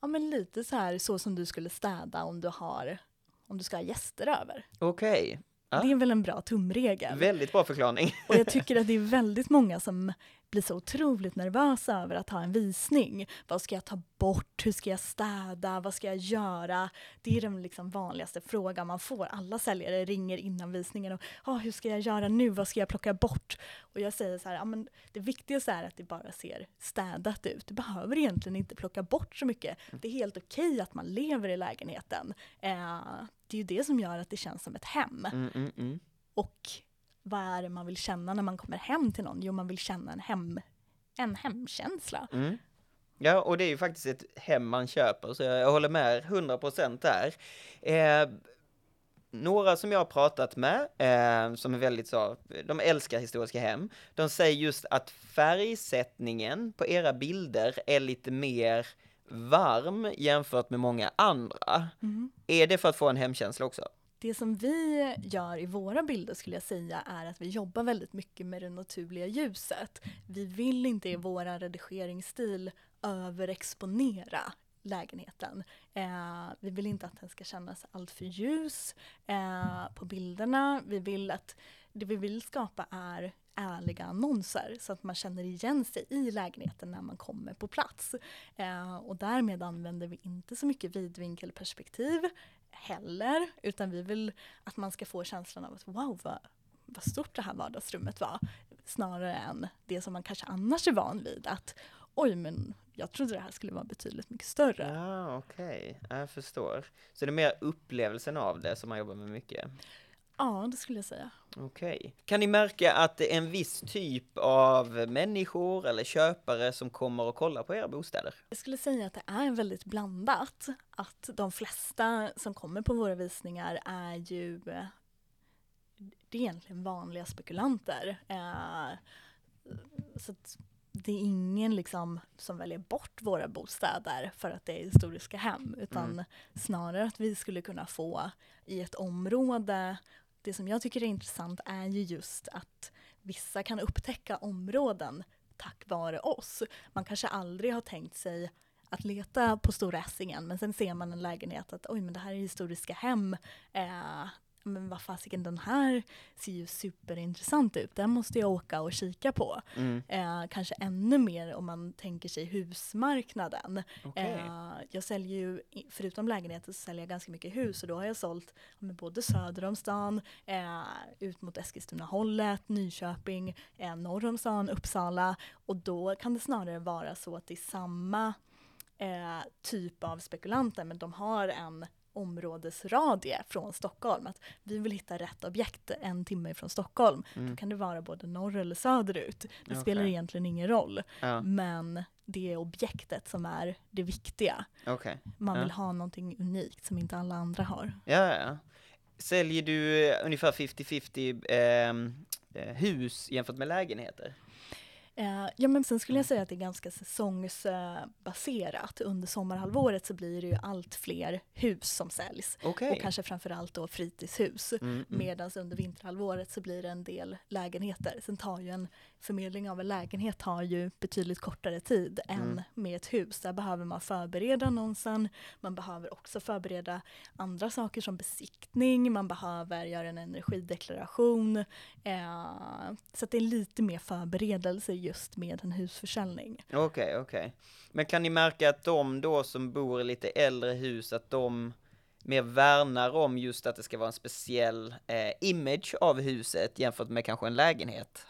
[SPEAKER 2] Ja men lite så här så som du skulle städa om du har om du ska ha gäster över.
[SPEAKER 1] Okej. Ja.
[SPEAKER 2] Det är väl en bra tumregel.
[SPEAKER 1] Väldigt bra förklaring.
[SPEAKER 2] Och jag tycker att det är väldigt många som blir så otroligt nervösa över att ha en visning. Vad ska jag ta bort? Hur ska jag städa? Vad ska jag göra? Det är den liksom vanligaste frågan man får. Alla säljare ringer innan visningen och ah, hur ska jag göra nu? Vad ska jag plocka bort? Och jag säger så här, ja, men det viktigaste är att det bara ser städat ut. Du behöver egentligen inte plocka bort så mycket. Det är helt okej att man lever i lägenheten. Eh, det är ju det som gör att det känns som ett hem.
[SPEAKER 1] Mm, mm, mm.
[SPEAKER 2] Och vad är det man vill känna när man kommer hem till någon? Jo, man vill känna en, hem, en hemkänsla.
[SPEAKER 1] Mm. Ja, och det är ju faktiskt ett hem man köper, så jag, jag håller med 100% där. Eh, några som jag har pratat med, eh, som är väldigt så, de älskar historiska hem, de säger just att färgsättningen på era bilder är lite mer varm jämfört med många andra. Är det för att få en hemkänsla också?
[SPEAKER 2] Det som vi gör i våra bilder skulle jag säga är att vi jobbar väldigt mycket med det naturliga ljuset. Vi vill inte i vår redigeringsstil överexponera lägenheten. Eh, vi vill inte att den ska kännas alltför ljus eh, på bilderna. Vi vill att det vi vill skapa är ärliga annonser så att man känner igen sig i lägenheten när man kommer på plats. Eh, och därmed använder vi inte så mycket vidvinkelperspektiv heller, utan vi vill att man ska få känslan av att wow, vad, vad stort det här vardagsrummet var. Snarare än det som man kanske annars är van vid, att oj, men jag trodde det här skulle vara betydligt mycket större.
[SPEAKER 1] Ja, okej, jag förstår. Så det är mer upplevelsen av det som man jobbar med mycket?
[SPEAKER 2] Ja, det skulle jag säga.
[SPEAKER 1] Okej. Kan ni märka att det är en viss typ av människor eller köpare som kommer och kollar på era bostäder?
[SPEAKER 2] Jag skulle säga att det är väldigt blandat. Att de flesta som kommer på våra visningar är ju det är egentligen vanliga spekulanter. Eh, så det är ingen liksom som väljer bort våra bostäder för att det är historiska hem, utan
[SPEAKER 1] Mm.
[SPEAKER 2] snarare att vi skulle kunna få i ett område, det som jag tycker är intressant är ju just att vissa kan upptäcka områden tack vare oss. Man kanske aldrig har tänkt sig att leta på Stora Essingen men sen ser man en lägenhet att oj men det här är historiska hem. Eh, men vad fasiken den här ser ju superintressant ut, den måste jag åka och kika på.
[SPEAKER 1] Mm.
[SPEAKER 2] Eh, kanske ännu mer om man tänker sig husmarknaden.
[SPEAKER 1] Okej.
[SPEAKER 2] Eh, jag säljer ju, förutom lägenheter så säljer jag ganska mycket hus och då har jag sålt både söder om stan, eh, ut mot Eskilstuna-hållet, Nyköping, eh, norr om stan, Uppsala och då kan det snarare vara så att det är samma eh, typ av spekulanter men de har en områdesradie från Stockholm. Att vi vill hitta rätt objekt en timme ifrån Stockholm. Då
[SPEAKER 1] Mm.
[SPEAKER 2] kan det vara både norr eller söderut. Det spelar
[SPEAKER 1] Okej.
[SPEAKER 2] egentligen ingen roll.
[SPEAKER 1] Ja,
[SPEAKER 2] Men det är objektet som är det viktiga.
[SPEAKER 1] okej.
[SPEAKER 2] Man
[SPEAKER 1] Ja.
[SPEAKER 2] vill ha någonting unikt som inte alla andra har.
[SPEAKER 1] Ja, ja. Säljer du eh, ungefär 50-50 ehm, eh, hus jämfört med lägenheter?
[SPEAKER 2] Eh, ja men sen skulle jag säga att det är ganska säsongsbaserat. Under sommarhalvåret så blir det ju allt fler hus som säljs.
[SPEAKER 1] Okej.
[SPEAKER 2] Och kanske framförallt då fritidshus.
[SPEAKER 1] Mm, mm.
[SPEAKER 2] Medan under vinterhalvåret så blir det en del lägenheter. Sen tar ju en förmedling av en lägenhet tar ju betydligt kortare tid än
[SPEAKER 1] Mm.
[SPEAKER 2] med ett hus. Där behöver man förbereda annonsen, man behöver också förbereda andra saker som besiktning, man behöver göra en energideklaration. Eh, så att det är lite mer förberedelse just med en husförsäljning.
[SPEAKER 1] Okej, okej. Men kan ni märka att de då som bor i lite äldre hus, att de mer värnar om just att det ska vara en speciell eh, image av huset jämfört med kanske en lägenhet?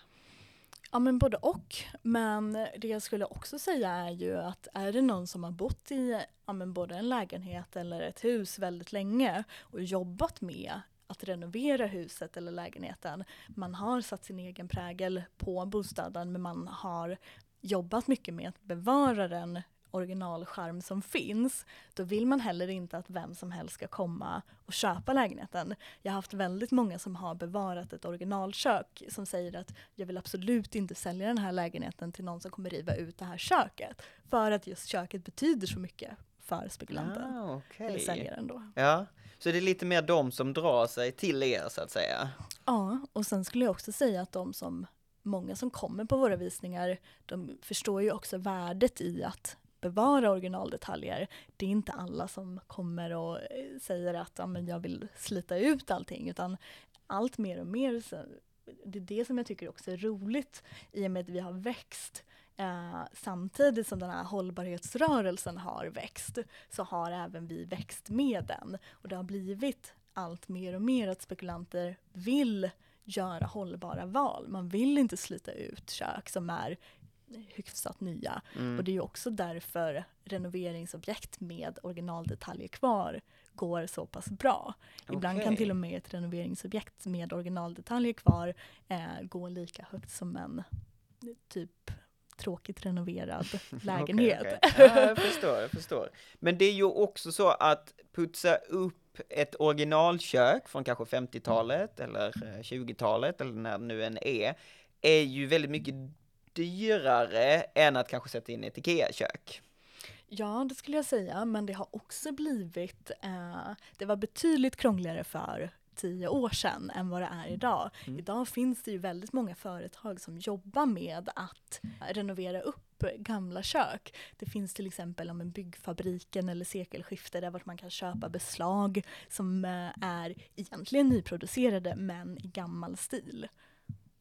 [SPEAKER 2] Ja men både och. Men det jag skulle också säga är ju att är det någon som har bott i ja, men både en lägenhet eller ett hus väldigt länge och jobbat med att renovera huset eller lägenheten. Man har satt sin egen prägel på bostaden men man har jobbat mycket med att bevara den originalskärm som finns, då vill man heller inte att vem som helst ska komma och köpa lägenheten. Jag har haft väldigt många som har bevarat ett originalkök som säger att jag vill absolut inte sälja den här lägenheten till någon som kommer riva ut det här köket. För att just köket betyder så mycket för spekulanten.
[SPEAKER 1] Ah, okay.
[SPEAKER 2] Eller säljaren då.
[SPEAKER 1] Ja, så det är lite mer de som drar sig till er så att säga?
[SPEAKER 2] Ja, och sen skulle jag också säga att de som många som kommer på våra visningar, de förstår ju också värdet i att bevara originaldetaljer. Det är inte alla som kommer och eh, säger att ja, men jag vill slita ut allting utan allt mer och mer så, det är det som jag tycker också är roligt i och med att vi har växt eh, samtidigt som den här hållbarhetsrörelsen har växt så har även vi växt med den och det har blivit allt mer och mer att spekulanter vill göra hållbara val. Man vill inte slita ut kök som är hyfsat nya. Mm. Och det är ju också därför renoveringsobjekt med originaldetaljer kvar går så pass bra. Okay. Ibland kan till och med ett renoveringsobjekt med originaldetaljer kvar eh, gå lika högt som en typ tråkigt renoverad [laughs] lägenhet. okay,
[SPEAKER 1] okay. Ja, jag [laughs] förstår, jag förstår. Men det är ju också så att putsa upp ett originalkök från kanske 50-talet eller 20-talet eh, eller när det nu än är, är ju väldigt mycket dyrare än att kanske sätta in ett IKEA-kök.
[SPEAKER 2] Ja, det skulle jag säga, men det har också blivit, eh, det var betydligt krångligare för tio år sedan än vad det är idag. Mm. Idag finns det ju väldigt många företag som jobbar med att renovera upp gamla kök. Det finns till exempel om en byggfabriken eller sekelskifte där vart man kan köpa beslag som eh, är egentligen nyproducerade men i gammal stil.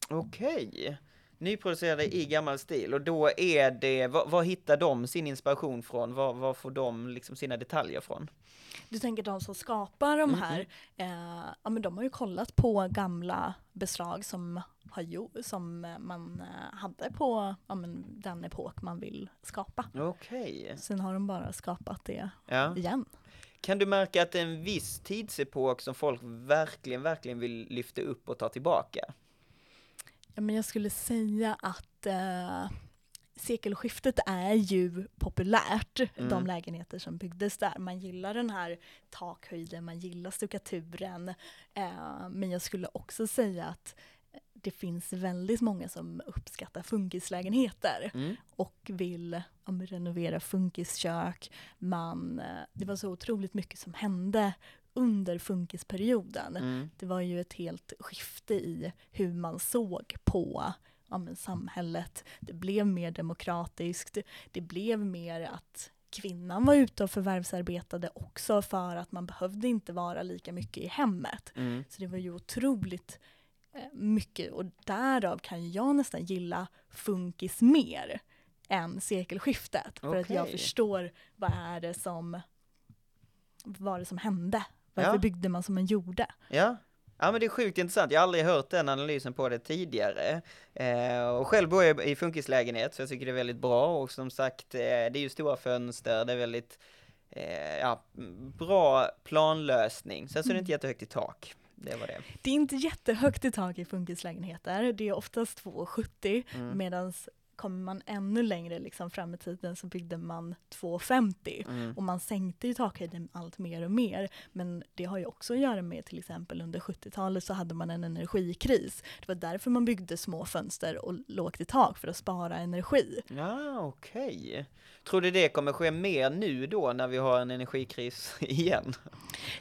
[SPEAKER 1] Okej. Nyproducerade i gammal stil och då är det, vad, vad hittar de sin inspiration från? Vad, får de liksom sina detaljer från?
[SPEAKER 2] Du tänker de som skapar de här, mm. eh, ja men de har ju kollat på gamla beslag som, har gjort, som man eh, hade på ja, men den epok man vill skapa.
[SPEAKER 1] Okej. Okay.
[SPEAKER 2] Sen har de bara skapat det ja. igen.
[SPEAKER 1] Kan du märka att det är en viss tidsepok som folk verkligen, verkligen vill lyfta upp och ta tillbaka?
[SPEAKER 2] Ja, men jag skulle säga att eh, sekelskiftet är ju populärt, mm. de lägenheter som byggdes där. Man gillar den här takhöjden, man gillar stuckaturen. Eh, men jag skulle också säga att det finns väldigt många som uppskattar funkislägenheter mm. och vill ja, renovera funkiskök. Man, eh, det var så otroligt mycket som hände under funkisperioden. Mm. Det var ju ett helt skifte i hur man såg på ja, men samhället. Det blev mer demokratiskt. Det blev mer att kvinnan var ute och förvärvsarbetade också för att man behövde inte vara lika mycket i hemmet. Mm. Så det var ju otroligt eh, mycket och därav kan jag nästan gilla funkis mer än sekelskiftet. För att jag förstår vad är det som, vad det som hände varför ja. byggde man som man gjorde?
[SPEAKER 1] Ja. Ja men det är sjukt intressant, jag har aldrig hört den analysen på det tidigare. Eh, och själv bor jag i funkislägenhet så jag tycker det är väldigt bra och som sagt eh, det är ju stora fönster, det är väldigt eh, ja, bra planlösning. Sen så är det inte mm. jättehögt i tak. Det var det.
[SPEAKER 2] Det är inte jättehögt i tak i funkislägenheter, det är oftast 2,70 mm. medan kommer man ännu längre liksom fram i tiden så byggde man 2,50 mm. och man sänkte ju takhöjden allt mer och mer. Men det har ju också att göra med till exempel under 70-talet så hade man en energikris. Det var därför man byggde små fönster och lågt i tak för att spara energi.
[SPEAKER 1] Ja, okej. Okay. Tror du det kommer ske mer nu då när vi har en energikris [laughs] igen?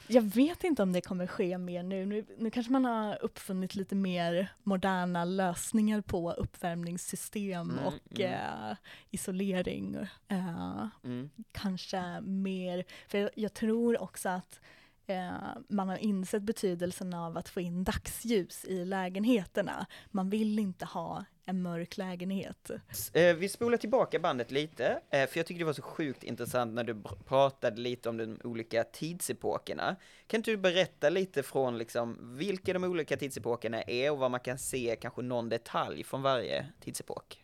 [SPEAKER 2] Jag vet inte om det kommer ske mer nu. Nu, nu kanske man har uppfunnit lite mer moderna lösningar på uppvärmningssystem mm, och mm. Äh, isolering. Äh, mm. Kanske mer, för jag, jag tror också att äh, man har insett betydelsen av att få in dagsljus i lägenheterna. Man vill inte ha en mörk lägenhet.
[SPEAKER 1] Eh, vi spolar tillbaka bandet lite, eh, för jag tycker det var så sjukt intressant när du pratade lite om de olika tidsepokerna. Kan inte du berätta lite från liksom vilka de olika tidsepokerna är och vad man kan se, kanske någon detalj från varje tidsepok?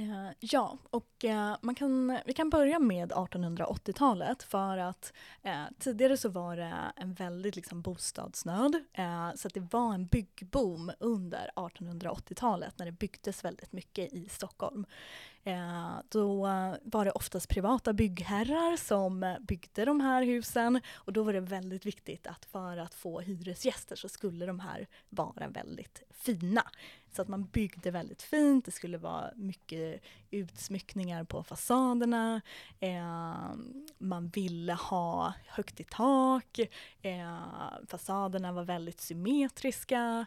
[SPEAKER 2] Eh, ja, och eh, man kan, vi kan börja med 1880-talet för att eh, tidigare så var det en väldigt liksom, bostadsnöd eh, så att det var en byggboom under 1880-talet när det byggdes väldigt mycket i Stockholm. Eh, då var det oftast privata byggherrar som byggde de här husen och då var det väldigt viktigt att för att få hyresgäster så skulle de här vara väldigt fina. Så att man byggde väldigt fint, det skulle vara mycket utsmyckningar på fasaderna, eh, man ville ha högt i tak, eh, fasaderna var väldigt symmetriska.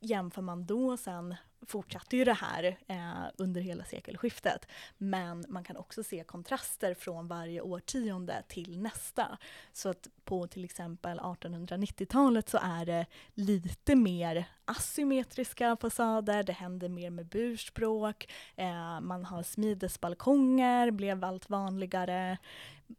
[SPEAKER 2] Jämför man då sen fortsatte ju det här eh, under hela sekelskiftet. Men man kan också se kontraster från varje årtionde till nästa. Så att på till exempel 1890-talet så är det lite mer asymmetriska fasader, det händer mer med burspråk, eh, man har smidesbalkonger, blev allt vanligare.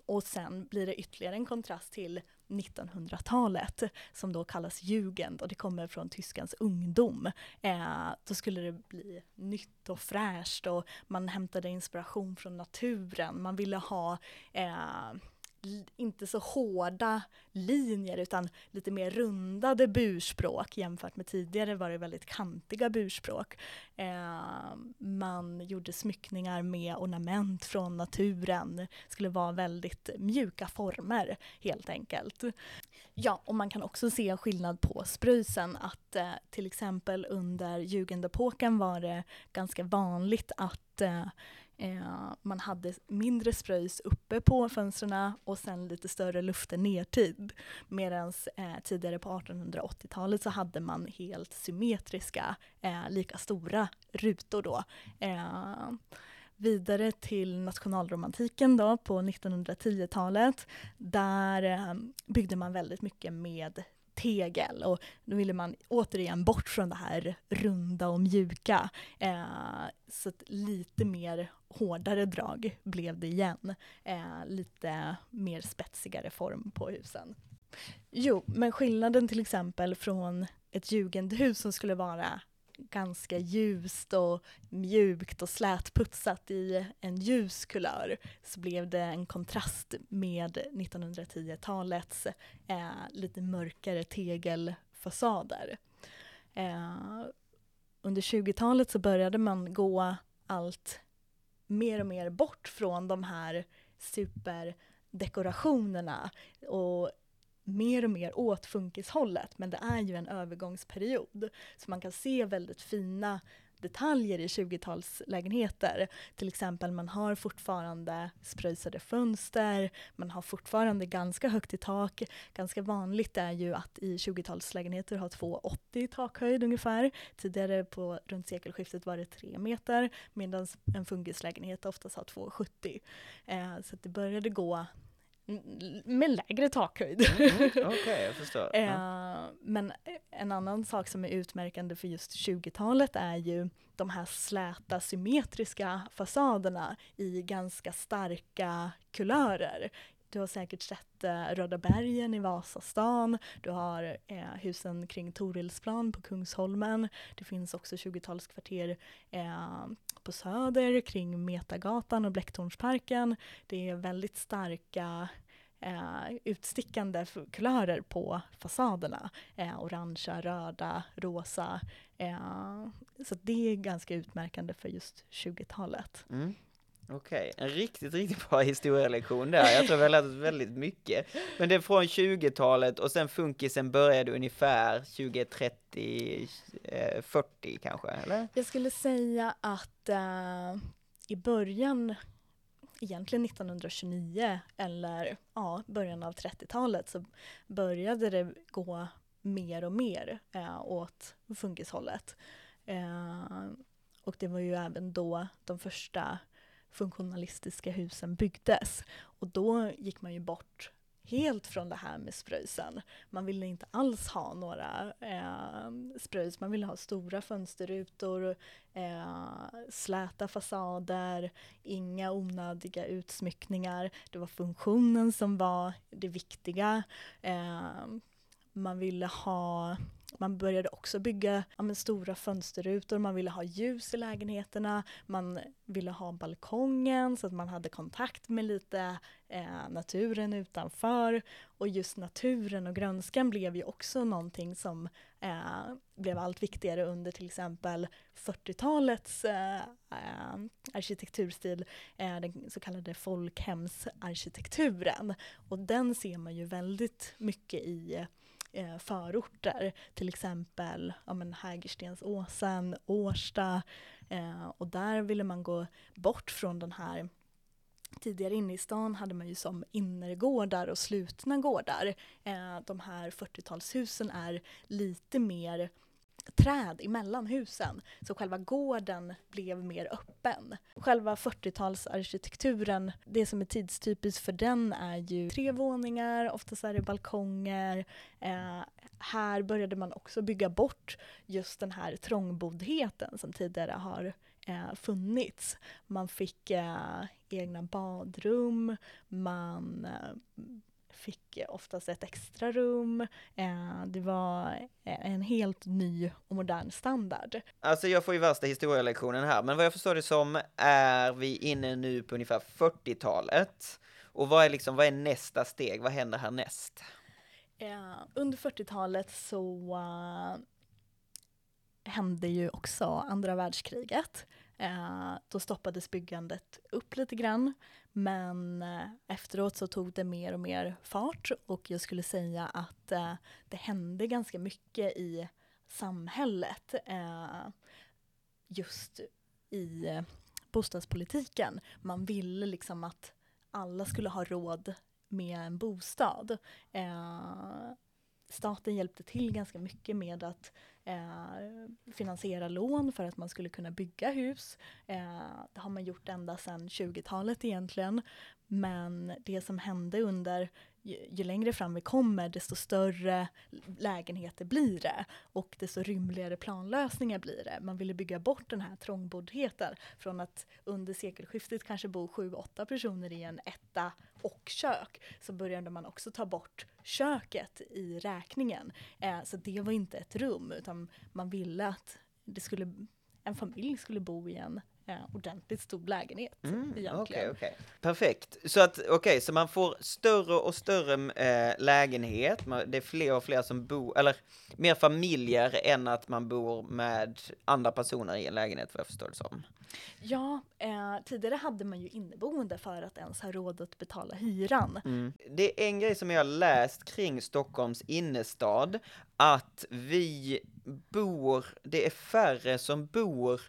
[SPEAKER 2] Och sen blir det ytterligare en kontrast till 1900-talet som då kallas jugend och det kommer från tyskans ungdom. Eh, då skulle det bli nytt och fräscht och man hämtade inspiration från naturen. Man ville ha eh, inte så hårda linjer utan lite mer rundade burspråk jämfört med tidigare var det väldigt kantiga burspråk. Eh, man gjorde smyckningar med ornament från naturen, det skulle vara väldigt mjuka former helt enkelt. Ja, och man kan också se skillnad på spröjsen att eh, till exempel under jugendepoken var det ganska vanligt att eh, Eh, man hade mindre spröjs uppe på fönstren och sen lite större lufter nertid. Medan eh, tidigare på 1880-talet så hade man helt symmetriska, eh, lika stora rutor då. Eh, vidare till nationalromantiken då på 1910-talet. Där eh, byggde man väldigt mycket med tegel och då ville man återigen bort från det här runda och mjuka. Eh, så lite mer hårdare drag blev det igen. Eh, lite mer spetsigare form på husen. Jo, men skillnaden till exempel från ett jugendhus som skulle vara ganska ljust och mjukt och slätputsat i en ljus kulör så blev det en kontrast med 1910-talets eh, lite mörkare tegelfasader. Eh, under 20-talet så började man gå allt mer och mer bort från de här superdekorationerna och mer och mer åt funkishållet, men det är ju en övergångsperiod. Så man kan se väldigt fina detaljer i 20-talslägenheter. Till exempel man har fortfarande spröjsade fönster, man har fortfarande ganska högt i tak. Ganska vanligt är ju att i 20-talslägenheter ha 2,80 i takhöjd ungefär. Tidigare på runt sekelskiftet var det 3 meter medan en funkislägenhet oftast har 2,70. Eh, så det började gå med lägre takhöjd.
[SPEAKER 1] Mm, mm. [laughs] Okej, okay, jag förstår.
[SPEAKER 2] eh, men en annan sak som är utmärkande för just 20-talet är ju de här släta symmetriska fasaderna i ganska starka kulörer. Du har säkert sett eh, Röda bergen i Vasastan, du har eh, husen kring Torilsplan på Kungsholmen, det finns också 20-talskvarter eh, på Söder kring Metagatan och Blecktornsparken. Det är väldigt starka eh, utstickande kulörer på fasaderna. Eh, orangea, röda, rosa. Eh, så det är ganska utmärkande för just 20-talet.
[SPEAKER 1] Mm. Okej, okay. en riktigt, riktigt bra [laughs] historielektion där. Jag tror vi har lärt oss väldigt mycket. Men det är från 20-talet och sen funkisen började ungefär 2030, 40 kanske, eller?
[SPEAKER 2] Jag skulle säga att uh, i början, egentligen 1929 eller ja, början av 30-talet så började det gå mer och mer uh, åt funkishållet. Uh, och det var ju även då de första funktionalistiska husen byggdes. Och då gick man ju bort helt från det här med spröjsen. Man ville inte alls ha några eh, spröjs, man ville ha stora fönsterrutor, eh, släta fasader, inga onödiga utsmyckningar. Det var funktionen som var det viktiga. Eh, man ville ha man började också bygga ja, men, stora fönsterrutor, man ville ha ljus i lägenheterna, man ville ha balkongen så att man hade kontakt med lite eh, naturen utanför. Och just naturen och grönskan blev ju också någonting som eh, blev allt viktigare under till exempel 40-talets eh, eh, arkitekturstil, eh, den så kallade folkhemsarkitekturen. Och den ser man ju väldigt mycket i eh, förorter, till exempel ja, men Hägerstensåsen, Årsta eh, och där ville man gå bort från den här Tidigare inne i stan hade man ju som innergårdar och slutna gårdar. Eh, de här 40-talshusen är lite mer träd emellan husen, så själva gården blev mer öppen. Själva 40-talsarkitekturen, det som är tidstypiskt för den är ju tre våningar, oftast är det balkonger. Eh, här började man också bygga bort just den här trångboddheten som tidigare har eh, funnits. Man fick eh, egna badrum, man eh, fick oftast ett extra rum. Eh, det var en helt ny och modern standard.
[SPEAKER 1] Alltså jag får ju värsta historielektionen här, men vad jag förstår det som är vi inne nu på ungefär 40-talet. Och vad är liksom, vad är nästa steg? Vad händer härnäst?
[SPEAKER 2] Eh, under 40-talet så hände ju också andra världskriget. Eh, då stoppades byggandet upp lite grann, men eh, efteråt så tog det mer och mer fart och jag skulle säga att eh, det hände ganska mycket i samhället eh, just i bostadspolitiken. Man ville liksom att alla skulle ha råd med en bostad. Eh, staten hjälpte till ganska mycket med att eh, finansiera lån för att man skulle kunna bygga hus. Eh, det har man gjort ända sedan 20-talet egentligen. Men det som hände under ju, ju, längre fram vi kommer desto större lägenheter blir det och desto rymligare planlösningar blir det. Man ville bygga bort den här trångboddheten från att under sekelskiftet kanske bo sju, åtta personer i en etta och kök så började man också ta bort köket i räkningen. Eh, så det var inte ett rum utan man ville att det skulle, en familj skulle bo i en eh, ordentligt stor lägenhet.
[SPEAKER 1] Mm, egentligen. Okay, okay. Perfekt. Så att okej, okay, så man får större och större eh, lägenhet. Det är fler och fler som bor, eller mer familjer än att man bor med andra personer i en lägenhet, vad jag förstår det som.
[SPEAKER 2] Ja, eh, tidigare hade man ju inneboende för att ens ha råd att betala hyran.
[SPEAKER 1] Mm. Det är en grej som jag läst kring Stockholms innerstad, att vi bor, det är färre som bor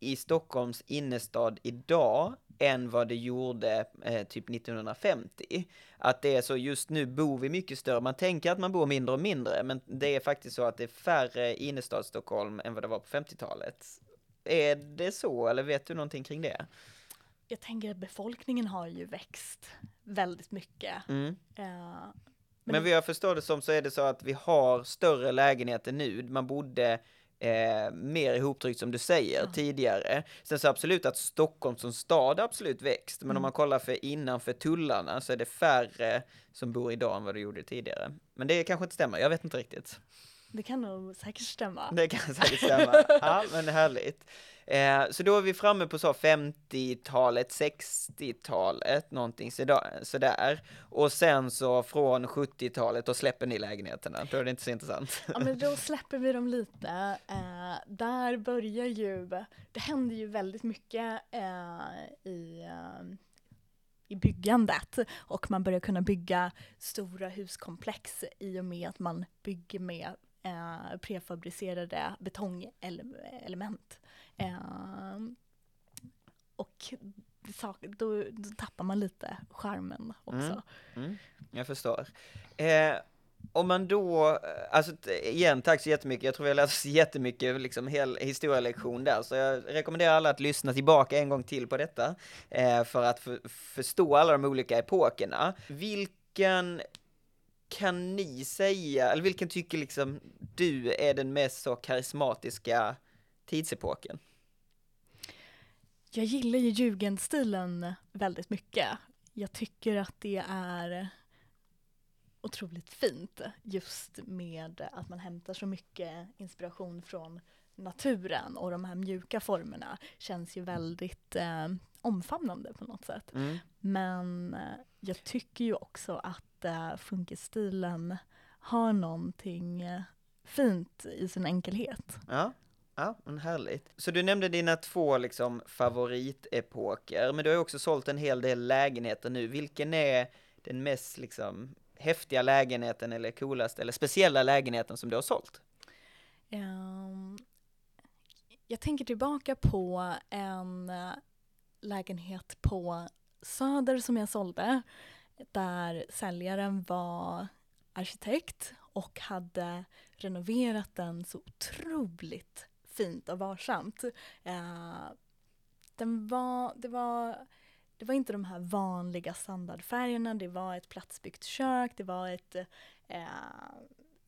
[SPEAKER 1] i Stockholms innerstad idag än vad det gjorde eh, typ 1950. Att det är så, just nu bor vi mycket större, man tänker att man bor mindre och mindre, men det är faktiskt så att det är färre innerstad Stockholm än vad det var på 50-talet. Är det så, eller vet du någonting kring det?
[SPEAKER 2] Jag tänker att befolkningen har ju växt väldigt mycket. Mm. Uh,
[SPEAKER 1] men, men vad jag förstår det som så är det så att vi har större lägenheter nu. Man bodde eh, mer ihoptryckt som du säger ja. tidigare. Sen så absolut att Stockholm som stad absolut växt, men mm. om man kollar för innanför tullarna så är det färre som bor idag än vad det gjorde tidigare. Men det kanske inte stämmer, jag vet inte riktigt.
[SPEAKER 2] Det kan nog säkert stämma.
[SPEAKER 1] Det kan säkert stämma. [laughs] Ja, men härligt. Eh, så då är vi framme på så 50-talet, 60-talet, någonting sådär. Och sen så från 70-talet, då släpper ni lägenheterna. Då är det inte så intressant.
[SPEAKER 2] Ja, men då [laughs] släpper vi dem lite. Eh, där börjar ju, det händer ju väldigt mycket eh, i eh, i byggandet och man börjar kunna bygga stora huskomplex i och med att man bygger med eh, prefabricerade betongelement. Eh, och då, då, tappar man lite charmen också.
[SPEAKER 1] Mm, mm, jag förstår. Eh, om man då, eh, alltså igen, tack så jättemycket. Jag tror vi har lärt oss jättemycket, liksom hel historielektion där. Så jag rekommenderar alla att lyssna tillbaka en gång till på detta, eh, för att för, förstå alla de olika epokerna. Vilken kan ni säga, eller vilken tycker liksom du är den mest så karismatiska tidsepoken?
[SPEAKER 2] Jag gillar ju jugendstilen väldigt mycket. Jag tycker att det är otroligt fint just med att man hämtar så mycket inspiration från naturen och de här mjuka formerna känns ju väldigt eh, omfamnande på något sätt.
[SPEAKER 1] Mm.
[SPEAKER 2] Men eh, jag tycker ju också att eh, funkisstilen har någonting eh, fint i sin enkelhet.
[SPEAKER 1] Ja, ja, men härligt. Så du nämnde dina två liksom favoritepoker, men du har ju också sålt en hel del lägenheter nu. Vilken är den mest liksom häftiga lägenheten eller coolaste eller speciella lägenheten som du har sålt?
[SPEAKER 2] Um, jag tänker tillbaka på en eh, lägenhet på Söder som jag sålde där säljaren var arkitekt och hade renoverat den så otroligt fint och varsamt. Uh, den var, det, var, det var inte de här vanliga standardfärgerna, det var ett platsbyggt kök, det var ett uh,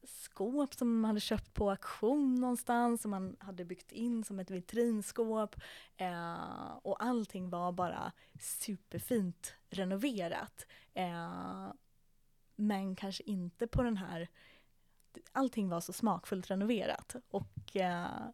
[SPEAKER 2] skåp som man hade köpt på auktion någonstans som man hade byggt in som ett vitrinskåp. Eh, och allting var bara superfint renoverat. Eh, men kanske inte på den här, allting var så smakfullt renoverat och eh,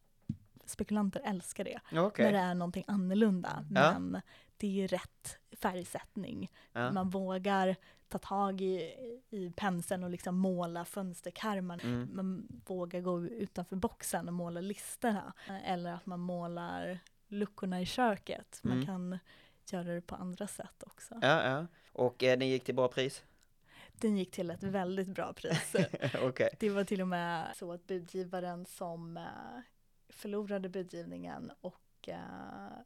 [SPEAKER 2] spekulanter älskar det.
[SPEAKER 1] Okej.
[SPEAKER 2] När det är någonting annorlunda.
[SPEAKER 1] Ja.
[SPEAKER 2] Men det är rätt färgsättning.
[SPEAKER 1] Ja.
[SPEAKER 2] Man vågar ta tag i, i penseln och liksom måla fönsterkarmar.
[SPEAKER 1] Mm.
[SPEAKER 2] Man vågar gå utanför boxen och måla listerna. Eller att man målar luckorna i köket. Man
[SPEAKER 1] Mm.
[SPEAKER 2] kan göra det på andra sätt också.
[SPEAKER 1] Ja, ja. Och eh, den gick till bra pris?
[SPEAKER 2] Den gick till ett väldigt bra pris. [laughs]
[SPEAKER 1] Okej.
[SPEAKER 2] Det var till och med så att budgivaren som eh, förlorade budgivningen och eh,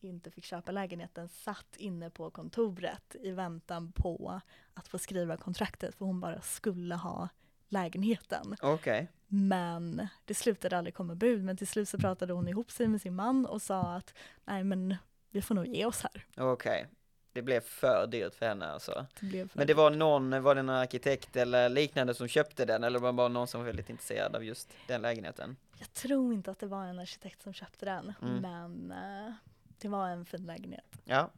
[SPEAKER 2] inte fick köpa lägenheten satt inne på kontoret i väntan på att få skriva kontraktet för hon bara skulle ha lägenheten.
[SPEAKER 1] Okej.
[SPEAKER 2] Men det slutade aldrig komma bud men till slut så pratade hon ihop sig med sin man och sa att nej men vi får nog ge oss här.
[SPEAKER 1] Okej. Det blev för dyrt för henne alltså.
[SPEAKER 2] Det för
[SPEAKER 1] Men det var någon, var det någon arkitekt eller liknande som köpte den eller var det bara någon som var väldigt intresserad av just den lägenheten?
[SPEAKER 2] Jag tror inte att det var en arkitekt som köpte den
[SPEAKER 1] Mm.
[SPEAKER 2] men eh, det var en fin lägenhet.
[SPEAKER 1] Ja.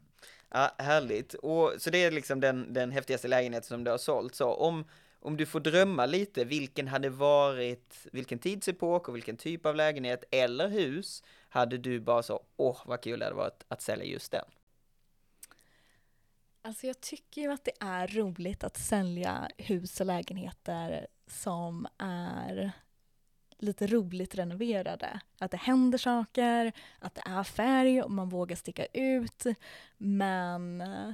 [SPEAKER 1] Ja, härligt. Och, så det är liksom den, den häftigaste lägenheten som du har sålt. Så om, om du får drömma lite, vilken hade varit, vilken tidsepok och vilken typ av lägenhet eller hus hade du bara så, åh vad kul det hade varit att sälja just den?
[SPEAKER 2] Alltså jag tycker ju att det är roligt att sälja hus och lägenheter som är lite roligt renoverade. Att det händer saker, att det är färg och man vågar sticka ut. Men eh,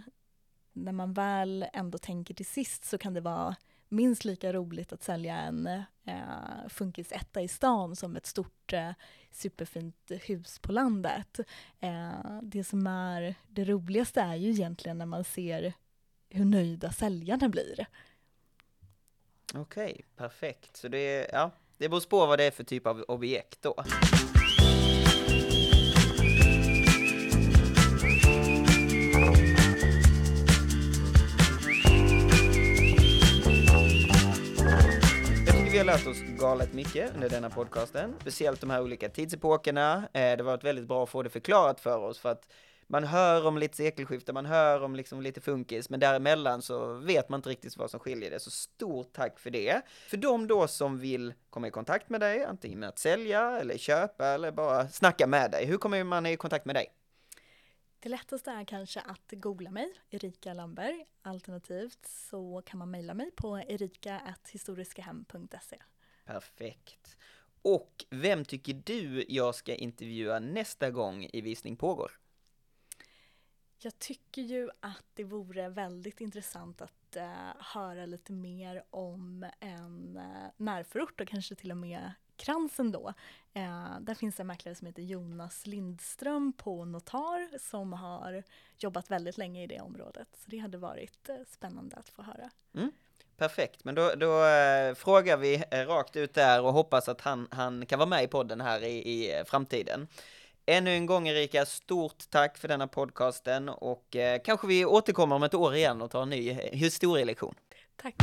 [SPEAKER 2] när man väl ändå tänker till sist så kan det vara minst lika roligt att sälja en eh, funkisetta i stan som ett stort eh, superfint hus på landet. Eh, det som är det roligaste är ju egentligen när man ser hur nöjda säljarna blir.
[SPEAKER 1] Okej, perfekt. Så det är, ja, det beror på vad det är för typ av objekt då. Vi har lärt oss galet mycket under denna podcasten, speciellt de här olika tidsepokerna. Eh, det var ett väldigt bra att få det förklarat för oss för att man hör om lite sekelskifte, man hör om liksom lite funkis, men däremellan så vet man inte riktigt vad som skiljer det. Så stort tack för det. För de då som vill komma i kontakt med dig, antingen med att sälja eller köpa eller bara snacka med dig, hur kommer man i kontakt med dig?
[SPEAKER 2] Det lättaste är kanske att googla mig, Erika Lamberg. Alternativt så kan man mejla mig på erika.historiskahem.se.
[SPEAKER 1] Perfekt. Och vem tycker du jag ska intervjua nästa gång i Visning pågår?
[SPEAKER 2] Jag tycker ju att det vore väldigt intressant att eh, höra lite mer om en uh, närförort och kanske till och med Kransen då. Eh, där finns en mäklare som heter Jonas Lindström på Notar som har jobbat väldigt länge i det området. Så det hade varit eh, spännande att få höra.
[SPEAKER 1] Perfekt, men då, då eh, frågar vi eh, rakt ut där och hoppas att han, han kan vara med i podden här i, i framtiden. Ännu en gång Erika, stort tack för denna podcasten och eh, kanske vi återkommer om ett år igen och tar en ny historielektion.
[SPEAKER 2] Tack.